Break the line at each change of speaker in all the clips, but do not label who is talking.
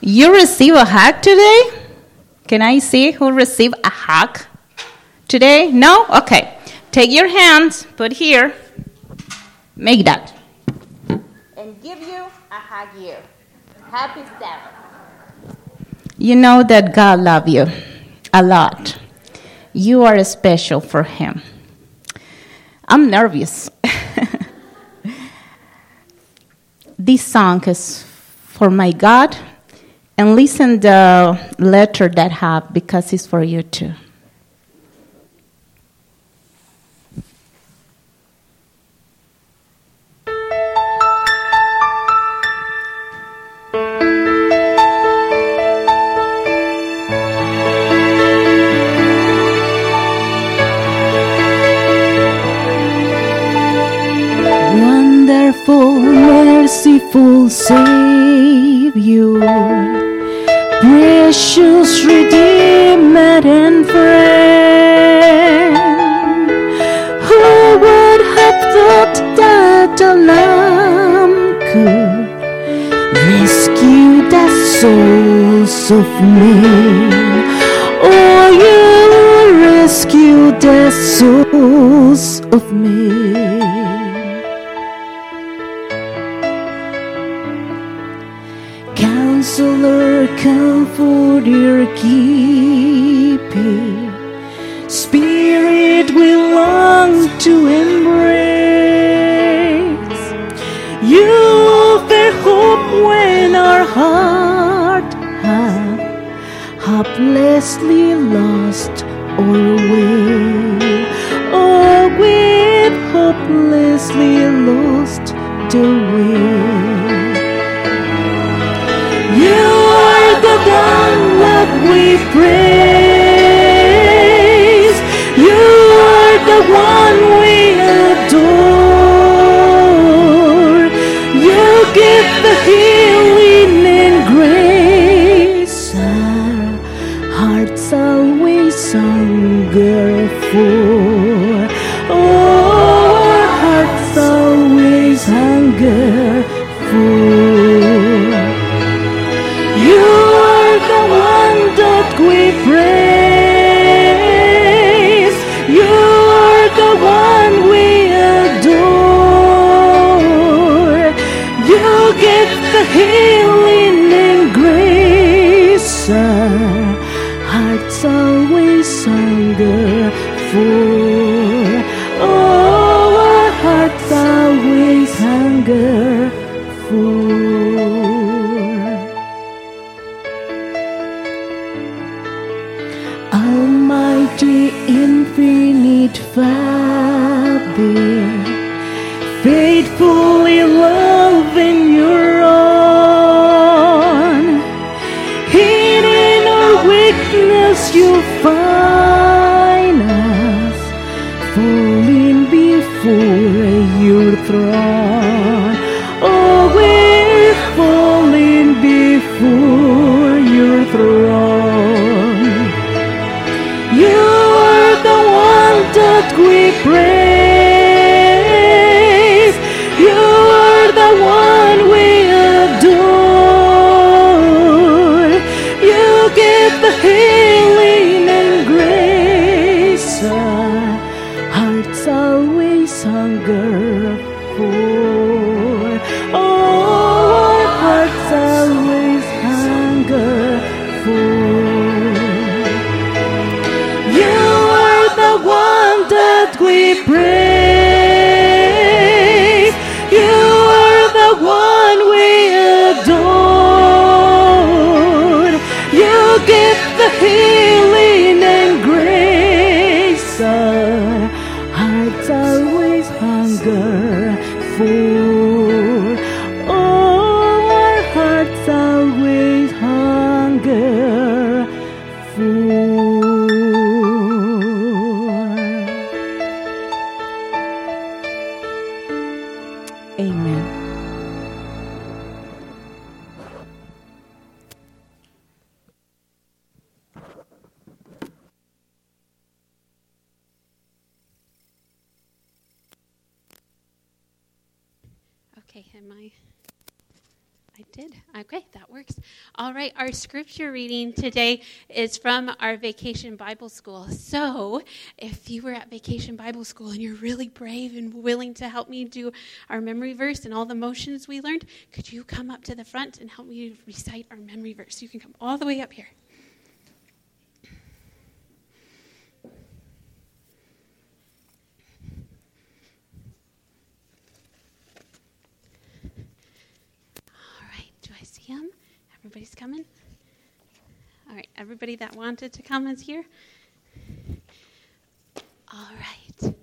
You receive a hug today? Can I see who received a hug today? No? Okay. Take your hands, put here, make that. And give you a hug here. Happy Sabbath. You know that God loves you a lot. You are special for Him. I'm nervous. this song is for my God, and listen the letter that have because it's for you too.
Wonderful, merciful Savior, precious Redeemer and friend. Who would have thought that a lamb could rescue the souls of men? Oh, you rescue the souls of men. Counselor, comforter, keeping Spirit we long to embrace. You offer hope when our heart have hopelessly lost or way. Oh, we've hopelessly lost the way. Are the one that we praise. Our
scripture reading today is from our Vacation Bible School. So, if you were at Vacation Bible School and you're really brave and willing to help me do our memory verse and all the motions we learned, could you come up to the front and help me recite our memory verse? You can come all the way up here. All right do I see them everybody's coming? All right, everybody that wanted to come is here? All right.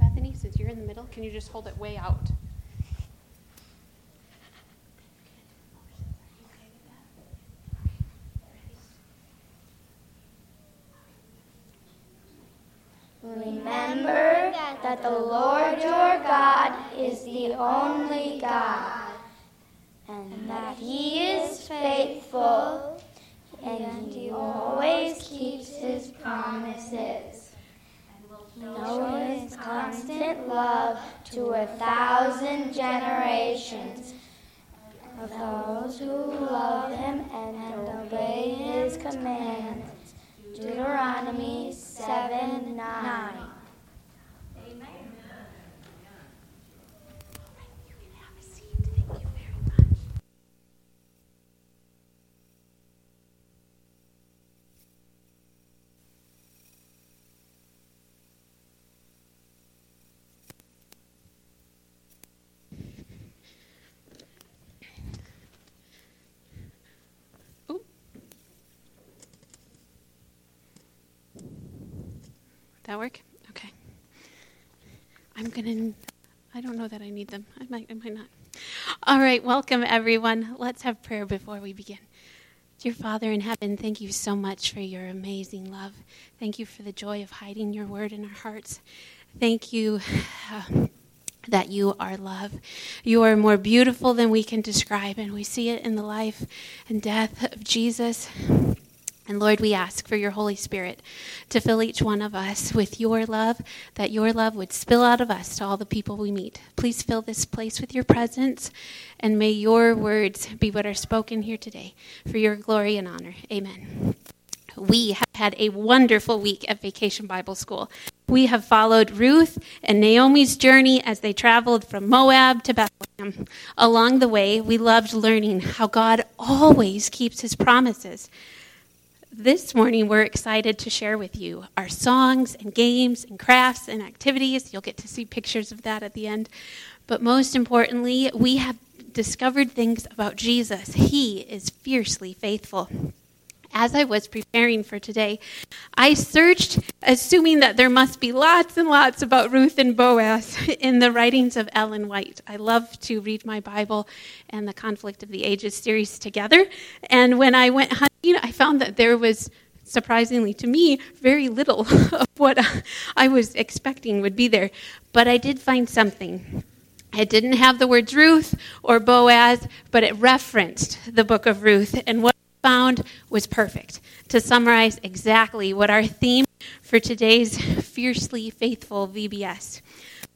Bethany, since you're in the middle, can you just hold it way out?
Remember that the Lord your God is the only God, and that He is faithful, and He always keeps His promises. Know His constant love to a thousand generations of those who love Him and obey His commands.
That work? Okay. I'm gonna. I don't know that I need them. I might. I might not. All right. Welcome, everyone. Let's have prayer before we begin. Dear Father in heaven, thank you so much for your amazing love. Thank you for the joy of hiding your word in our hearts. Thank you. Uh, that you are love. You are more beautiful than we can describe, and we see it in the life and death of Jesus. And Lord, we ask for your Holy Spirit to fill each one of us with your love, that your love would spill out of us to all the people we meet. Please fill this place with your presence, and may your words be what are spoken here today for your glory and honor. Amen. We have had a wonderful week at Vacation Bible School. We have followed Ruth and Naomi's journey as they traveled from Moab to Bethlehem. Along the way, we loved learning how God always keeps his promises this morning, we're excited to share with you our songs and games and crafts and activities. You'll get to see pictures of that at the end. But most importantly, we have discovered things about Jesus. He is fiercely faithful as I was preparing for today, I searched, assuming that there must be lots and lots about Ruth and Boaz in the writings of Ellen White. I love to read my Bible and the Conflict of the Ages series together. And when I went hunting, I found that there was surprisingly to me, very little of what I was expecting would be there. But I did find something. It didn't have the words Ruth or Boaz, but it referenced the book of Ruth. And what found was perfect to summarize exactly what our theme for today's Fiercely Faithful VBS.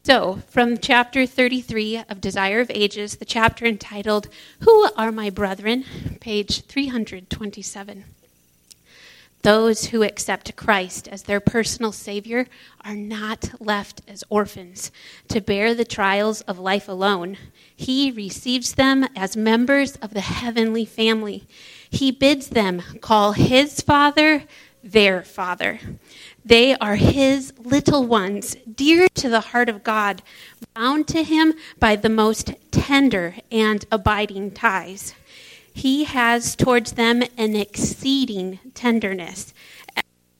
So, from chapter 33 of Desire of Ages, the chapter entitled, Who Are My Brethren? page 327. Those who accept Christ as their personal Savior are not left as orphans to bear the trials of life alone. He receives them as members of the heavenly family. He bids them call His Father their Father. They are His little ones, dear to the heart of God, bound to Him by the most tender and abiding ties he has towards them an exceeding tenderness,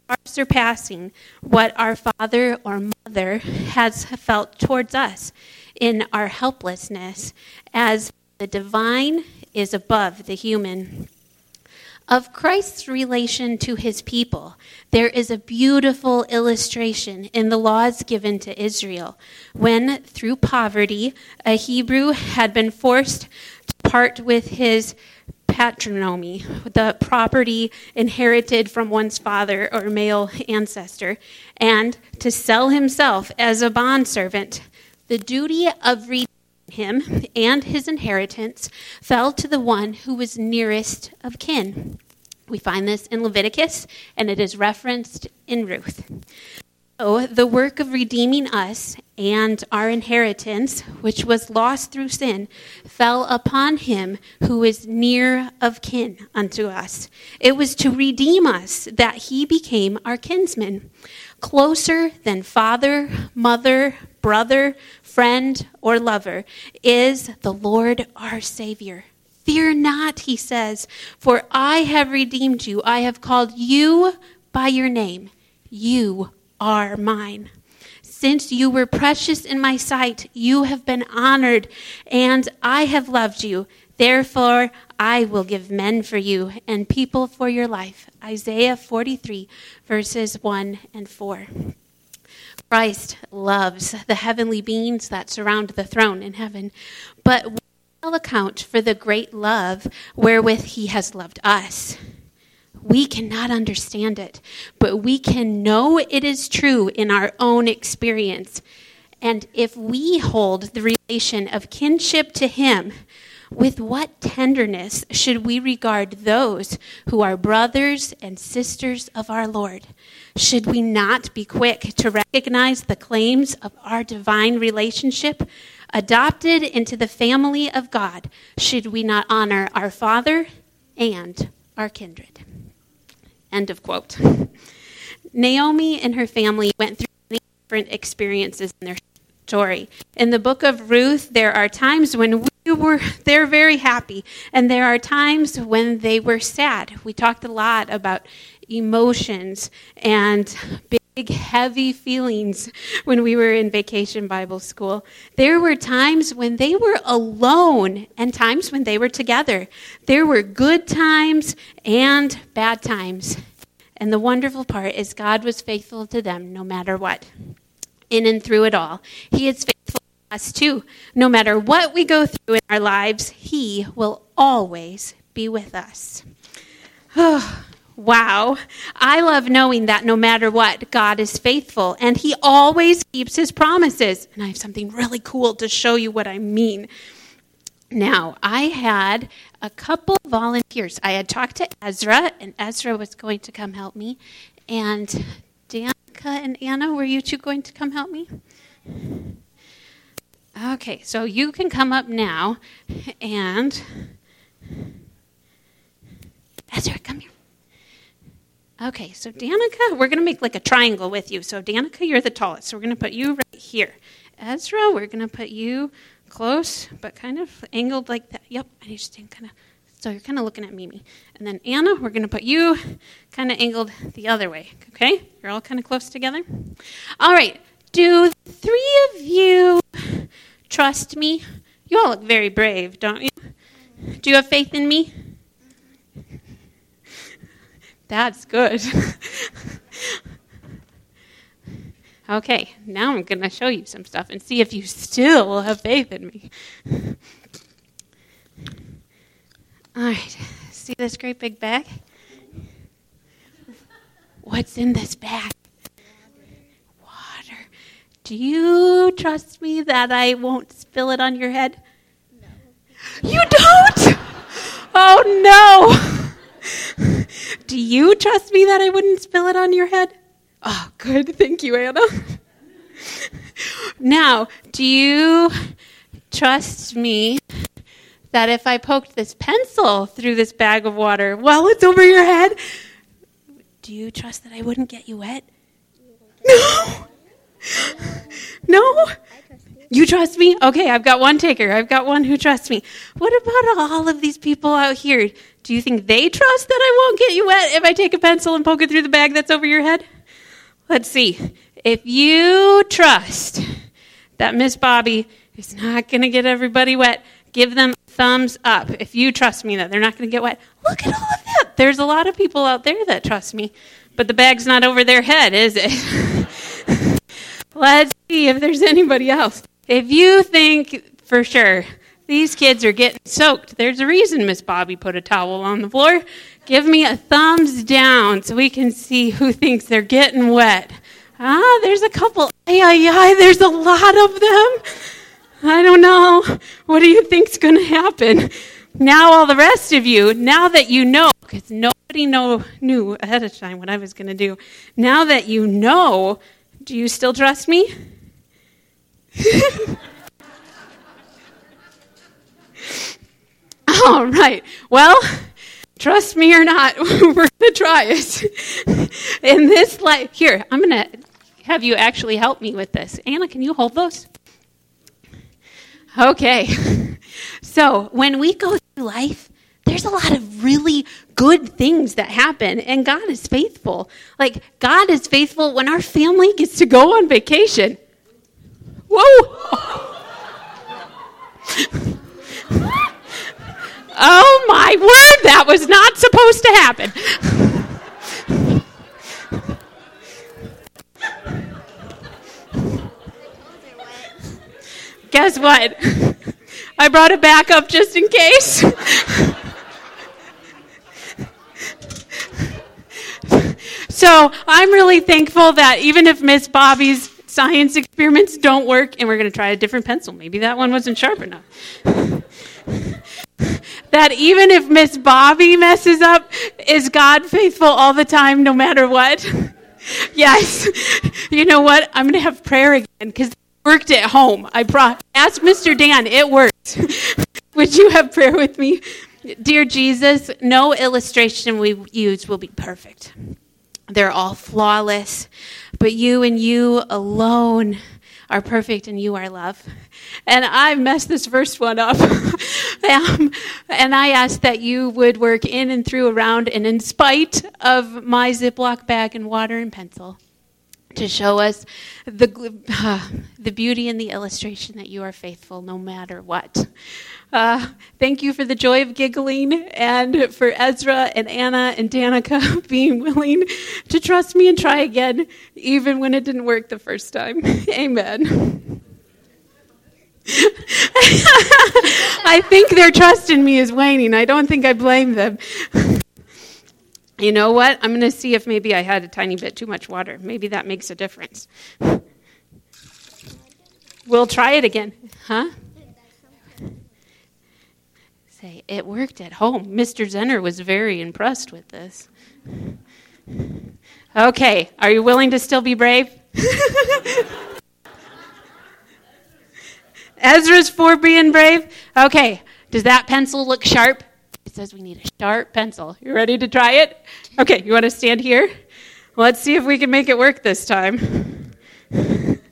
far surpassing what our father or mother has felt towards us in our helplessness, as the divine is above the human. Of Christ's relation to his people, there is a beautiful illustration in the laws given to Israel when, through poverty, a Hebrew had been forced to part with his patrimony, the property inherited from one's father or male ancestor, and to sell himself as a bondservant. The duty of redeeming him and his inheritance fell to the one who was nearest of kin. We find this in Leviticus, and it is referenced in Ruth. So, the work of redeeming us and our inheritance, which was lost through sin, fell upon him who is near of kin unto us. It was to redeem us that he became our kinsman, closer than father, mother, brother, friend, or lover, is the Lord our Savior. Fear not, he says, for I have redeemed you. I have called you by your name. You are mine. Since you were precious in my sight, you have been honored, and I have loved you. Therefore, I will give men for you and people for your life. Isaiah 43, verses 1 and 4. Christ loves the heavenly beings that surround the throne in heaven, but we will account for the great love wherewith he has loved us. We cannot understand it, but we can know it is true in our own experience. And if we hold the relation of kinship to Him, with what tenderness should we regard those who are brothers and sisters of our Lord? Should we not be quick to recognize the claims of our divine relationship? Adopted into the family of God, should we not honor our Father and our kindred? End of quote. Naomi and her family went through many different experiences in their story. In the book of Ruth, there are times when we were they're very happy, and there are times when they were sad. We talked a lot about emotions and big heavy feelings when we were in vacation Bible school. There were times when they were alone and times when they were together. There were good times and bad times. And the wonderful part is God was faithful to them no matter what. In and through it all. He is faithful to us too. No matter what we go through in our lives, He will always be with us. Oh, wow. I love knowing that no matter what, God is faithful and He always keeps His promises. And I have something really cool to show you what I mean. Now, I had a couple volunteers. I had talked to Ezra, and Ezra was going to come help me. And Danica and Anna, were you two going to come help me? Okay, so you can come up now. And Ezra, come here. Okay, so Danica, we're going to make like a triangle with you. So, Danica, you're the tallest. So, we're going to put you right here. Ezra, we're going to put you close, but kind of angled like that. Yep, I need just stand kind of. So you're kind of looking at Mimi. And then Anna, we're going to put you kind of angled the other way. Okay? You're all kind of close together. All right. Do three of you trust me? You all look very brave, don't you? Do you have faith in me? That's good. Okay, now I'm going to show you some stuff and see if you still have faith in me. All right, see this great big bag? What's in this bag? Water. Do you trust me that I won't spill it on your head? No. You don't? Oh no! Do you trust me that I wouldn't spill it on your head? Oh, good. Thank you, Anna. now, do you trust me that if I poked this pencil through this bag of water while it's over your head, do you trust that I wouldn't get you wet? No. No? You trust me? Okay, I've got one taker. I've got one who trusts me. What about all of these people out here? Do you think they trust that I won't get you wet if I take a pencil and poke it through the bag that's over your head? Let's see. If you trust that Miss Bobby is not going to get everybody wet, give them thumbs up. If you trust me that they're not going to get wet, look at all of that. There's a lot of people out there that trust me, but the bag's not over their head, is it? Let's see if there's anybody else. If you think for sure These kids are getting soaked. There's a reason Miss Bobby put a towel on the floor. Give me a thumbs down so we can see who thinks they're getting wet. Ah, there's a couple. Ay, ay, ay, there's a lot of them. I don't know. What do you think's going to happen? Now, all the rest of you, now that you know, because nobody know, knew ahead of time what I was going to do, now that you know, do you still trust me? all right. Well, trust me or not, we're going to try it. In this life, here, I'm going to have you actually help me with this. Anna, can you hold those? Okay. So, when we go through life, there's a lot of really good things that happen, and God is faithful. Like, God is faithful when our family gets to go on vacation. Whoa! oh my word, that was not supposed to happen. Guess what? I brought a backup just in case. so I'm really thankful that even if Miss Bobby's science experiments don't work, and we're going to try a different pencil, maybe that one wasn't sharp enough. that even if Miss Bobby messes up, is God faithful all the time, no matter what? yes. You know what? I'm going to have prayer again because worked at home. I brought, ask Mr. Dan, it worked. Would you have prayer with me? Dear Jesus, no illustration we use will be perfect. They're all flawless, but you and you alone are perfect and you are love. And I messed this first one up. um, and I ask that you would work in and through, around, and in spite of my Ziploc bag and water and pencil to show us the, uh, the beauty and the illustration that you are faithful no matter what. Uh, thank you for the joy of giggling and for Ezra and Anna and Danica being willing to trust me and try again, even when it didn't work the first time. Amen. I think their trust in me is waning. I don't think I blame them you know what? I'm going to see if maybe I had a tiny bit too much water. Maybe that makes a difference. We'll try it again. Huh? Say, it worked at home. Mr. Zenner was very impressed with this. Okay, are you willing to still be brave? Ezra's for being brave? Okay, does that pencil look sharp? Says we need a sharp pencil. You ready to try it? Okay, you want to stand here? Let's see if we can make it work this time.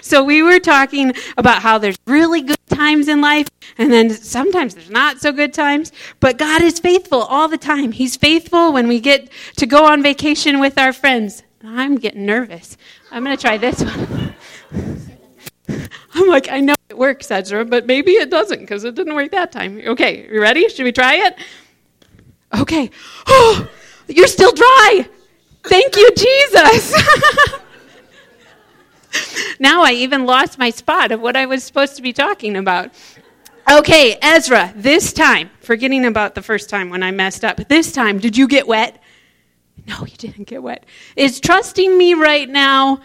so, we were talking about how there's really good times in life, and then sometimes there's not so good times, but God is faithful all the time. He's faithful when we get to go on vacation with our friends. I'm getting nervous. I'm going to try this one. I'm like, I know it works, Ezra, but maybe it doesn't because it didn't work that time. Okay, you ready? Should we try it? Okay. Oh, you're still dry. Thank you, Jesus. now I even lost my spot of what I was supposed to be talking about. Okay, Ezra, this time, forgetting about the first time when I messed up, this time, did you get wet? No, you didn't get wet. Is trusting me right now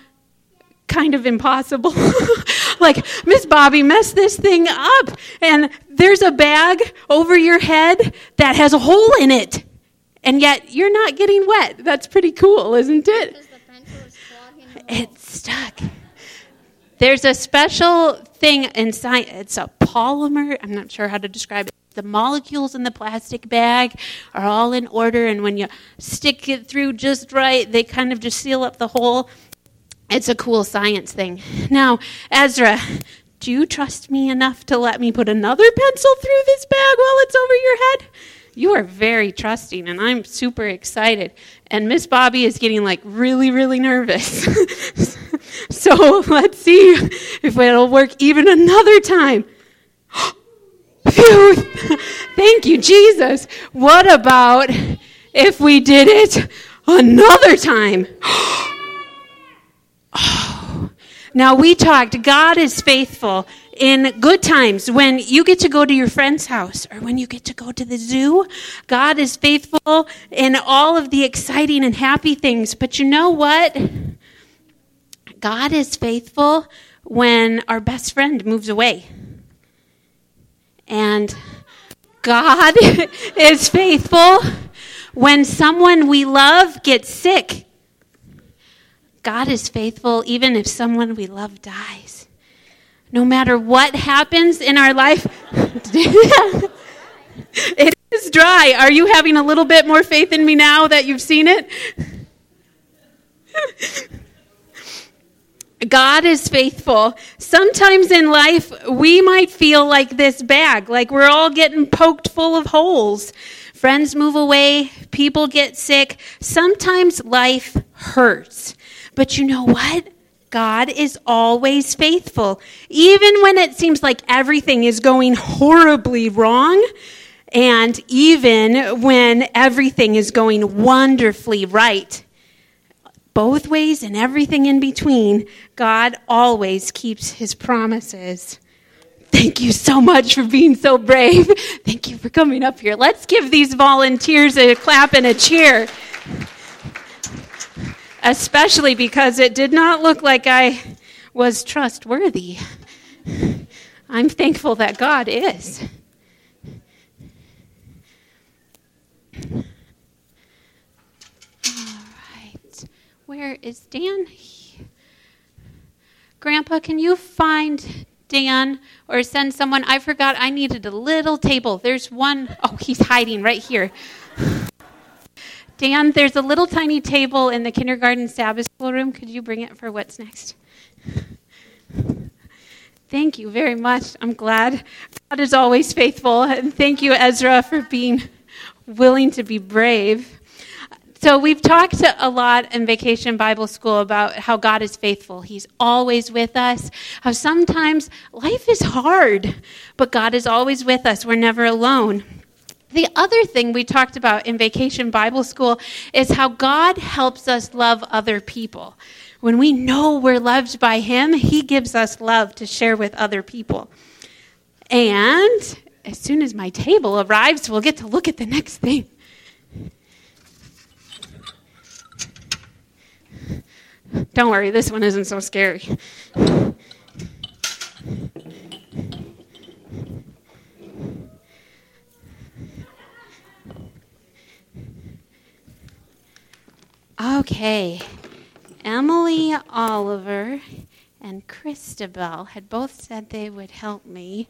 kind of impossible. like, Miss Bobby messed this thing up, and there's a bag over your head that has a hole in it, and yet you're not getting wet. That's pretty cool, isn't it? It's stuck. There's a special thing inside. It's a polymer. I'm not sure how to describe it. The molecules in the plastic bag are all in order, and when you stick it through just right, they kind of just seal up the hole it's a cool science thing. Now, Ezra, do you trust me enough to let me put another pencil through this bag while it's over your head? You are very trusting, and I'm super excited. And Miss Bobby is getting like really, really nervous. so let's see if it'll work even another time. Phew! Thank you, Jesus. What about if we did it another time? Now, we talked, God is faithful in good times, when you get to go to your friend's house or when you get to go to the zoo. God is faithful in all of the exciting and happy things. But you know what? God is faithful when our best friend moves away. And God is faithful when someone we love gets sick. God is faithful even if someone we love dies. No matter what happens in our life, it is dry. Are you having a little bit more faith in me now that you've seen it? God is faithful. Sometimes in life, we might feel like this bag, like we're all getting poked full of holes. Friends move away, people get sick. Sometimes life hurts. But you know what? God is always faithful. Even when it seems like everything is going horribly wrong, and even when everything is going wonderfully right both ways and everything in between, God always keeps his promises. Thank you so much for being so brave. Thank you for coming up here. Let's give these volunteers a clap and a cheer. Especially because it did not look like I was trustworthy. I'm thankful that God is. All right. Where is Dan? Grandpa, can you find Dan or send someone? I forgot I needed a little table. There's one. Oh, he's hiding right here. Dan, there's a little tiny table in the kindergarten Sabbath school room. Could you bring it for what's next? Thank you very much. I'm glad. God is always faithful. And thank you, Ezra, for being willing to be brave. So, we've talked a lot in Vacation Bible School about how God is faithful. He's always with us. How sometimes life is hard, but God is always with us. We're never alone. The other thing we talked about in Vacation Bible School is how God helps us love other people. When we know we're loved by Him, He gives us love to share with other people. And as soon as my table arrives, we'll get to look at the next thing. Don't worry, this one isn't so scary. Okay, Emily Oliver and Christabel had both said they would help me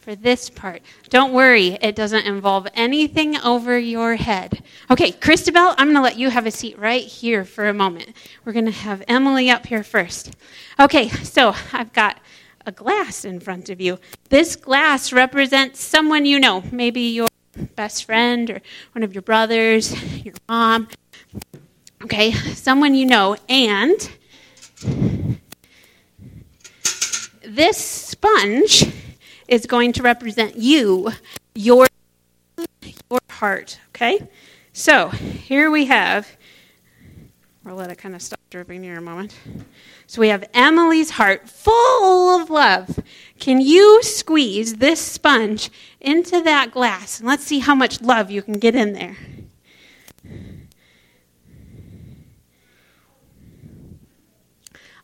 for this part. Don't worry, it doesn't involve anything over your head. Okay, Christabel, I'm going to let you have a seat right here for a moment. We're going to have Emily up here first. Okay, so I've got a glass in front of you. This glass represents someone you know, maybe your best friend or one of your brothers, your mom. Okay, someone you know, and this sponge is going to represent you, your, your heart. Okay? So here we have, we'll let it kind of stop dripping here a moment. So we have Emily's heart full of love. Can you squeeze this sponge into that glass? And let's see how much love you can get in there.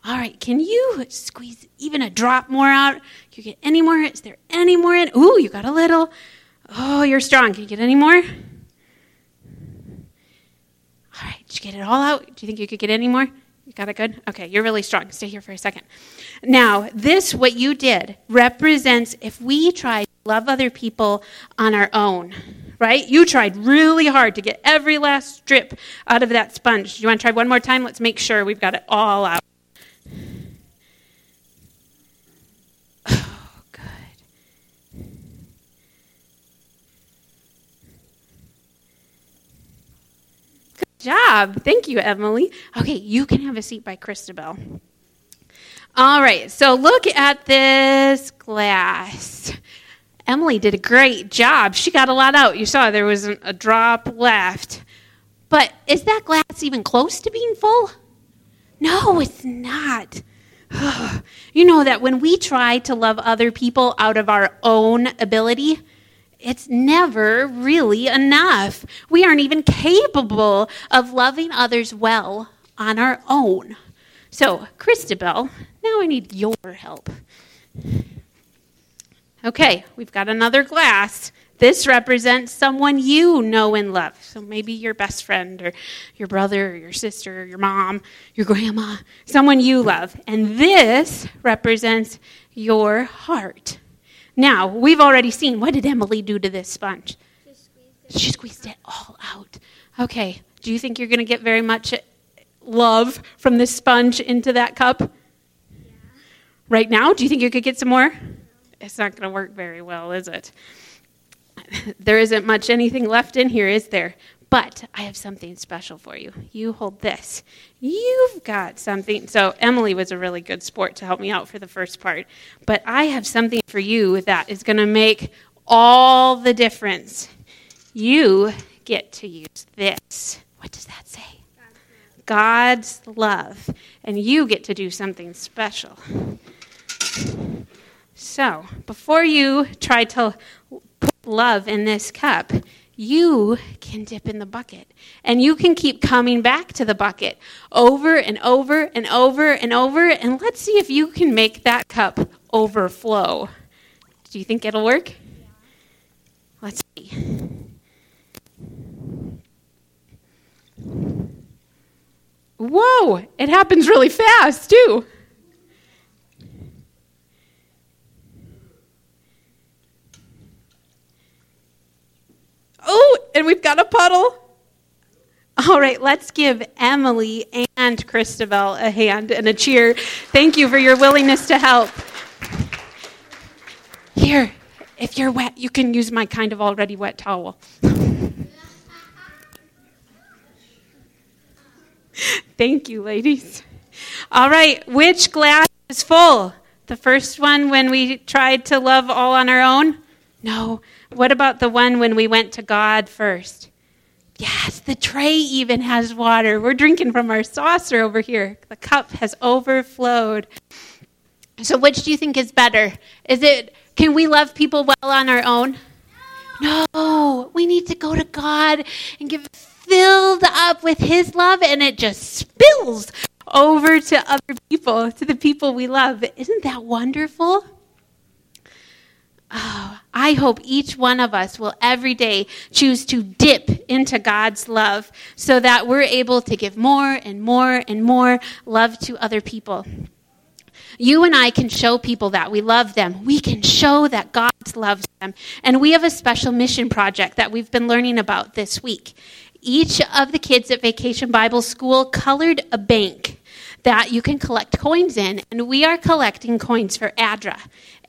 All right, can you squeeze even a drop more out? Can you get any more? Is there any more in? Ooh, you got a little. Oh, you're strong. Can you get any more? All right, did you get it all out? Do you think you could get any more? You got it good? Okay, you're really strong. Stay here for a second. Now, this, what you did, represents if we try to love other people on our own, right? You tried really hard to get every last strip out of that sponge. Do you want to try one more time? Let's make sure we've got it all out. Job. Thank you, Emily. Okay, you can have a seat by Christabel. All right, so look at this glass. Emily did a great job. She got a lot out. You saw there wasn't a drop left. But is that glass even close to being full? No, it's not. you know that when we try to love other people out of our own ability, it's never really enough. We aren't even capable of loving others well on our own. So, Christabel, now I need your help. Okay, we've got another glass. This represents someone you know and love. So maybe your best friend or your brother or your sister or your mom, your grandma, someone you love. And this represents your heart. Now, we've already seen what did Emily do to this sponge? She squeezed it all out. Okay, do you think you're going to get very much eh, love from this sponge into that cup? Yeah. Right now? Do you think you could get some more? It's not going to work very well, is it? there isn't much anything left in here, is there? But I have something special for you. You hold this. You've got something. So, Emily was a really good sport to help me out for the first part. But I have something for you that is going to make all the difference. You get to use this. What does that say? God's love. And you get to do something special. So, before you try to put love in this cup, you can dip in the bucket. And you can keep coming back to the bucket over and over and over and over. And let's see if you can make that cup overflow. Do you think it'll work? Let's see. Whoa, it happens really fast, too. Oh, and we've got a puddle. All right, let's give Emily and Christabel a hand and a cheer. Thank you for your willingness to help. Here, if you're wet, you can use my kind of already wet towel. Thank you, ladies. All right, which glass is full? The first one when we tried to love all on our own? No, what about the one when we went to God first? Yes, the tray even has water. We're drinking from our saucer over here. The cup has overflowed. So, which do you think is better? Is it, can we love people well on our own? No, we need to go to God and get filled up with His love, and it just spills over to other people, to the people we love. Isn't that wonderful? Oh, I hope each one of us will every day choose to dip into God's love so that we're able to give more and more and more love to other people. You and I can show people that we love them. We can show that God loves them. And we have a special mission project that we've been learning about this week. Each of the kids at Vacation Bible School colored a bank that you can collect coins in, and we are collecting coins for ADRA.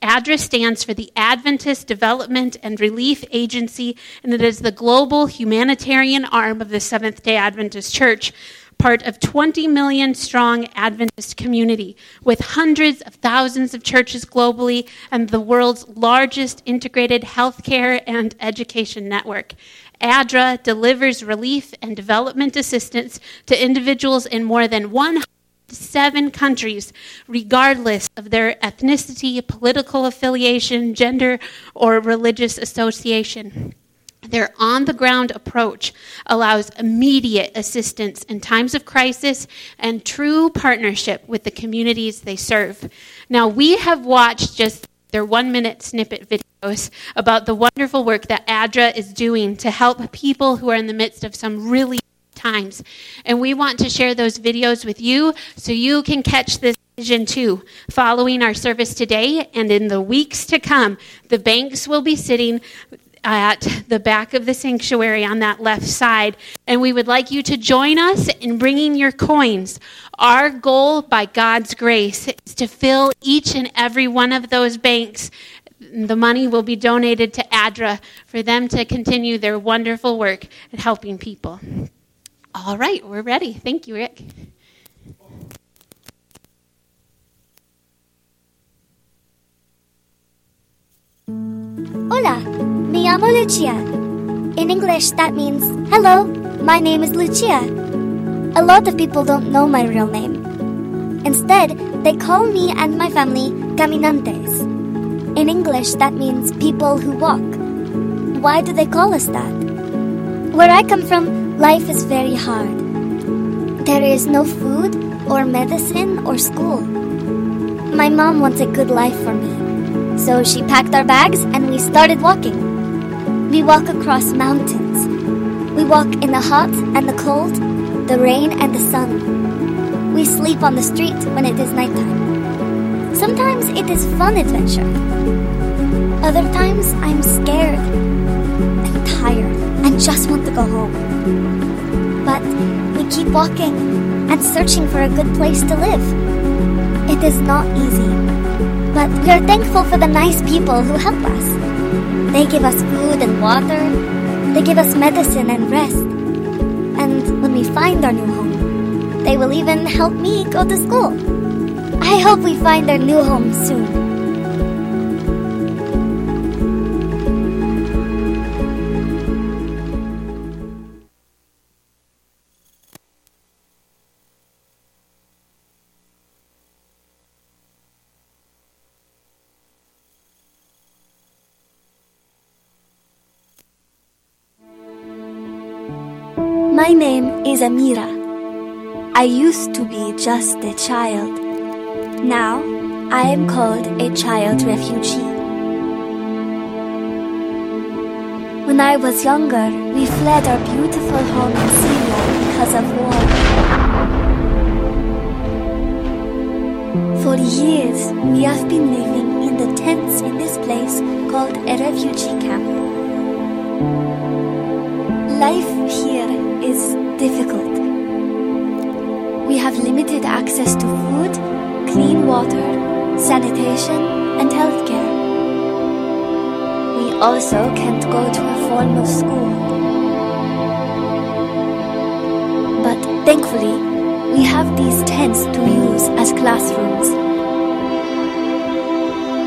ADRA stands for the Adventist Development and Relief Agency, and it is the global humanitarian arm of the Seventh day Adventist Church, part of 20 million strong Adventist community with hundreds of thousands of churches globally and the world's largest integrated healthcare and education network. ADRA delivers relief and development assistance to individuals in more than 100 seven countries, regardless of their ethnicity, political affiliation, gender, or religious association. Their on the ground approach allows immediate assistance in times of crisis and true partnership with the communities they serve. Now, we have watched just their one minute snippet videos about the wonderful work that ADRA is doing to help people who are in the midst of some really times. And we want to share those videos with you so you can catch this vision too. Following our service today and in the weeks to come, the banks will be sitting at the back of the sanctuary on that left side. And we would like you to join us in bringing your coins. Our goal, by God's grace, is to fill each and every one of those banks. The money will be donated to ADRA for them to continue their wonderful work at helping people. All right, we're ready. Thank you, Rick.
Hola, me llamo Lucia. In English, that means, hello, my name is Lucia. A lot of people don't know my real name. Instead, They call me and my family caminantes. In English, that means people who walk. Why do they call us that? Where I come from, life is very hard. There is no food, or medicine, or school. My mom wants a good life for me. So she packed our bags and we started walking. We walk across mountains. We walk in the hot and the cold, the rain and the sun. We sleep on the street when it is nighttime. Sometimes it is fun adventure. Other times I'm scared and tired and just want to go home. But we keep walking and searching for a good place to live. It is not easy, but we are thankful for the nice people who help us. They give us food and water, they give us medicine and rest. And when we find our new home, they will even help me go to school. I hope we find our new home soon. My name is Amira. I used to be just a child. Now I am called a child refugee. When I was younger, we fled our beautiful home in Syria because of war. For years, we have been living in the tents in this place called a refugee camp. Life here is difficult. We have limited access to food, clean water, sanitation, and healthcare. We also can't go to a formal school. But thankfully, we have these tents to use as classrooms.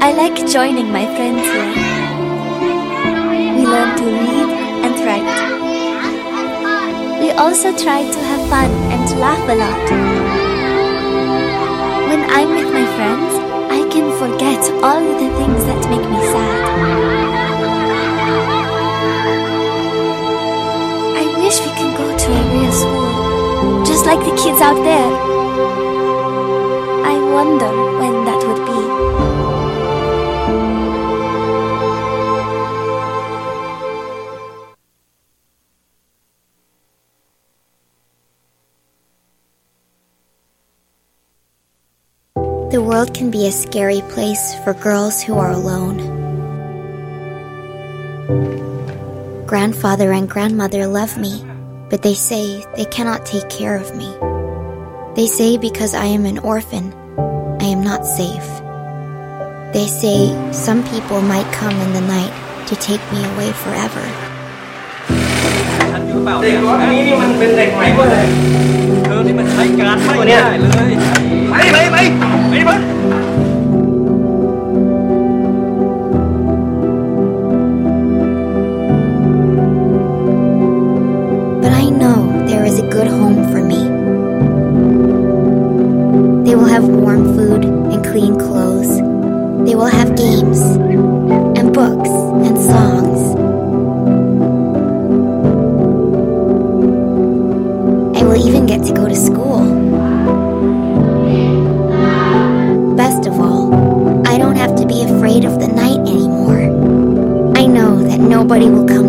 I like joining my friends here. We learn to read also try to have fun and to laugh a lot. When I'm with my friends, I can forget all the things that make me sad. I wish we could go to a real school, just like the kids out there. I wonder when that be
a scary place for girls who are alone. Grandfather and grandmother love me, but they say they cannot take care of me. They say because I am an orphan, I am not safe. They say some people might come in the night to take me away forever. They will have warm food and clean clothes. They will have games and books and songs. I will even get to go to school. Best of all, I don't have to be afraid of the night anymore. I know that nobody will come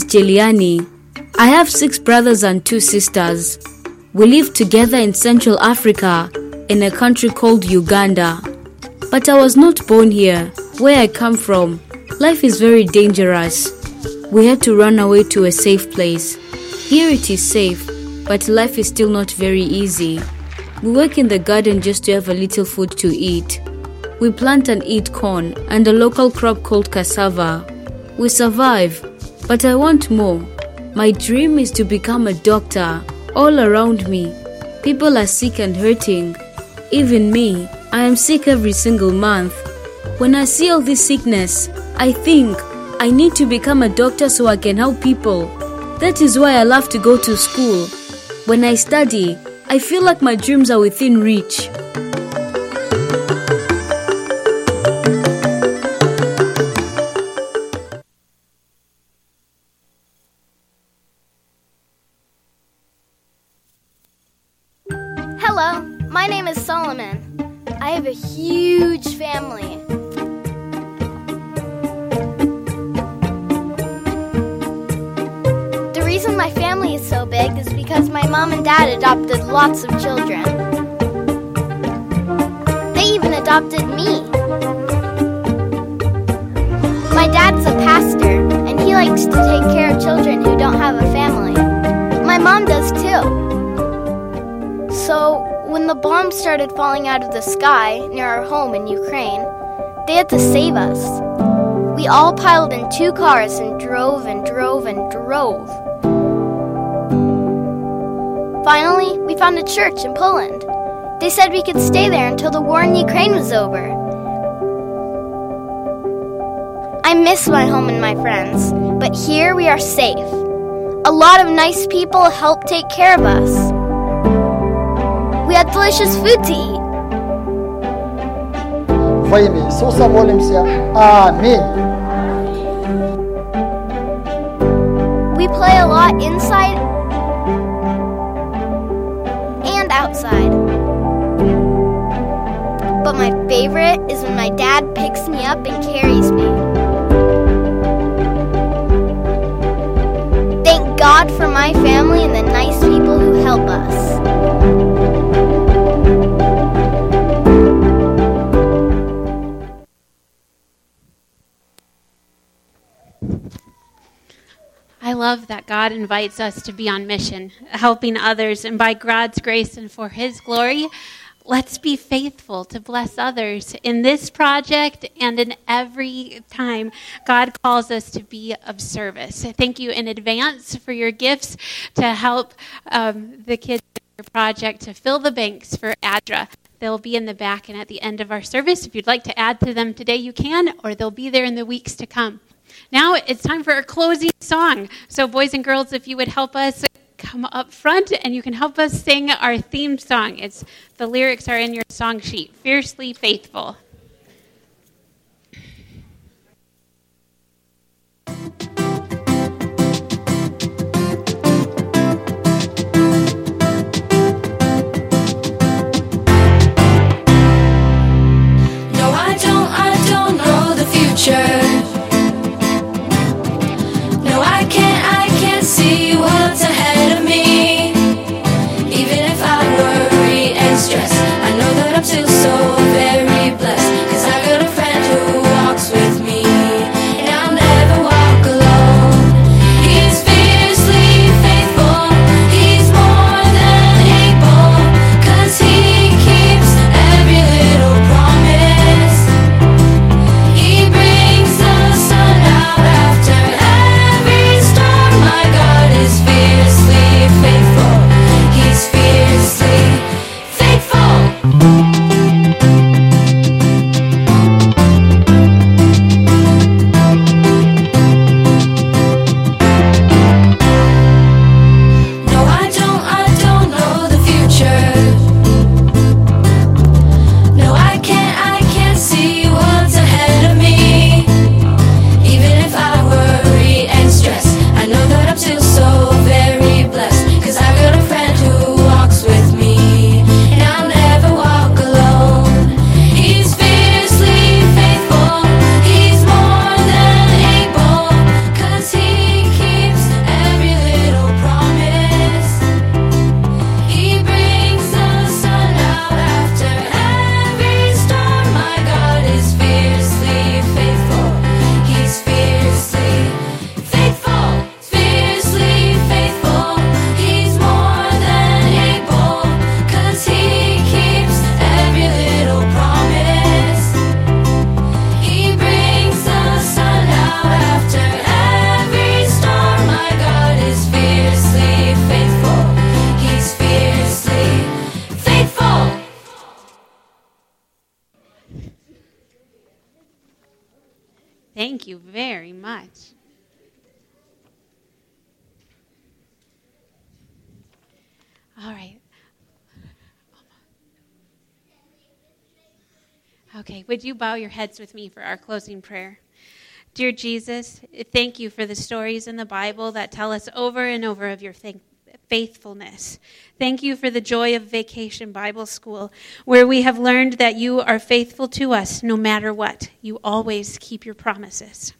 is Jeliani. I have six brothers and two sisters. We live together in Central Africa in a country called Uganda. But I was not born here. Where I come from, life is very dangerous. We had to run away to a safe place. Here it is safe, but life is still not very easy. We work in the garden just to have a little food to eat. We plant and eat corn and a local crop called cassava. We survive, But I want more. My dream is to become a doctor. All around me, people are sick and hurting. Even me, I am sick every single month. When I see all this sickness, I think I need to become a doctor so I can help people. That is why I love to go to school. When I study, I feel like my dreams are within reach.
Lots of children. They even adopted me. My dad's a pastor, and he likes to take care of children who don't have a family. My mom does too. So, when the bombs started falling out of the sky near our home in Ukraine, they had to save us. We all piled in two cars and drove and drove and drove. Finally, we found a church in Poland. They said we could stay there until the war in Ukraine was over. I miss my home and my friends, but here we are safe. A lot of nice people help take care of us. We had delicious food to eat.
Во имя Иисуса молимся. Аминь.
We play a lot inside But my favorite is when my dad picks me up and carries me. Thank God for my family and the nice people who help us.
I love that God invites us to be on mission, helping others, and by God's grace and for His glory, let's be faithful to bless others in this project and in every time God calls us to be of service. Thank you in advance for your gifts to help um, the kids in your project to fill the banks for ADRA. They'll be in the back and at the end of our service. If you'd like to add to them today, you can, or they'll be there in the weeks to come. Now it's time for our closing song. So, boys and girls, if you would help us come up front and you can help us sing our theme song. It's the lyrics are in your song sheet. Fiercely faithful. Thank you very much. All right. Okay, would you bow your heads with me for our closing prayer? Dear Jesus, thank you for the stories in the Bible that tell us over and over of your thank- faithfulness. Thank you for the joy of Vacation Bible School, where we have learned that you are faithful to us no matter what. You always keep your promises.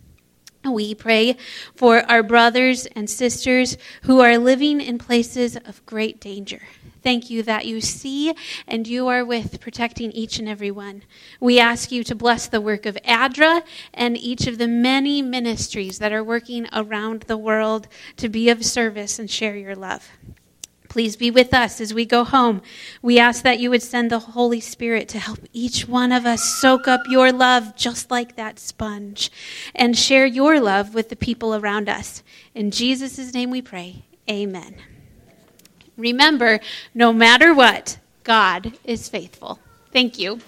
We pray for our brothers and sisters who are living in places of great danger. Thank you that you see and you are with protecting each and every one. We ask you to bless the work of ADRA and each of the many ministries that are working around the world to be of service and share your love. Please be with us as we go home. We ask that you would send the Holy Spirit to help each one of us soak up your love just like that sponge and share your love with the people around us. In Jesus' name we pray. Amen. Remember, no matter what, God is faithful. Thank you.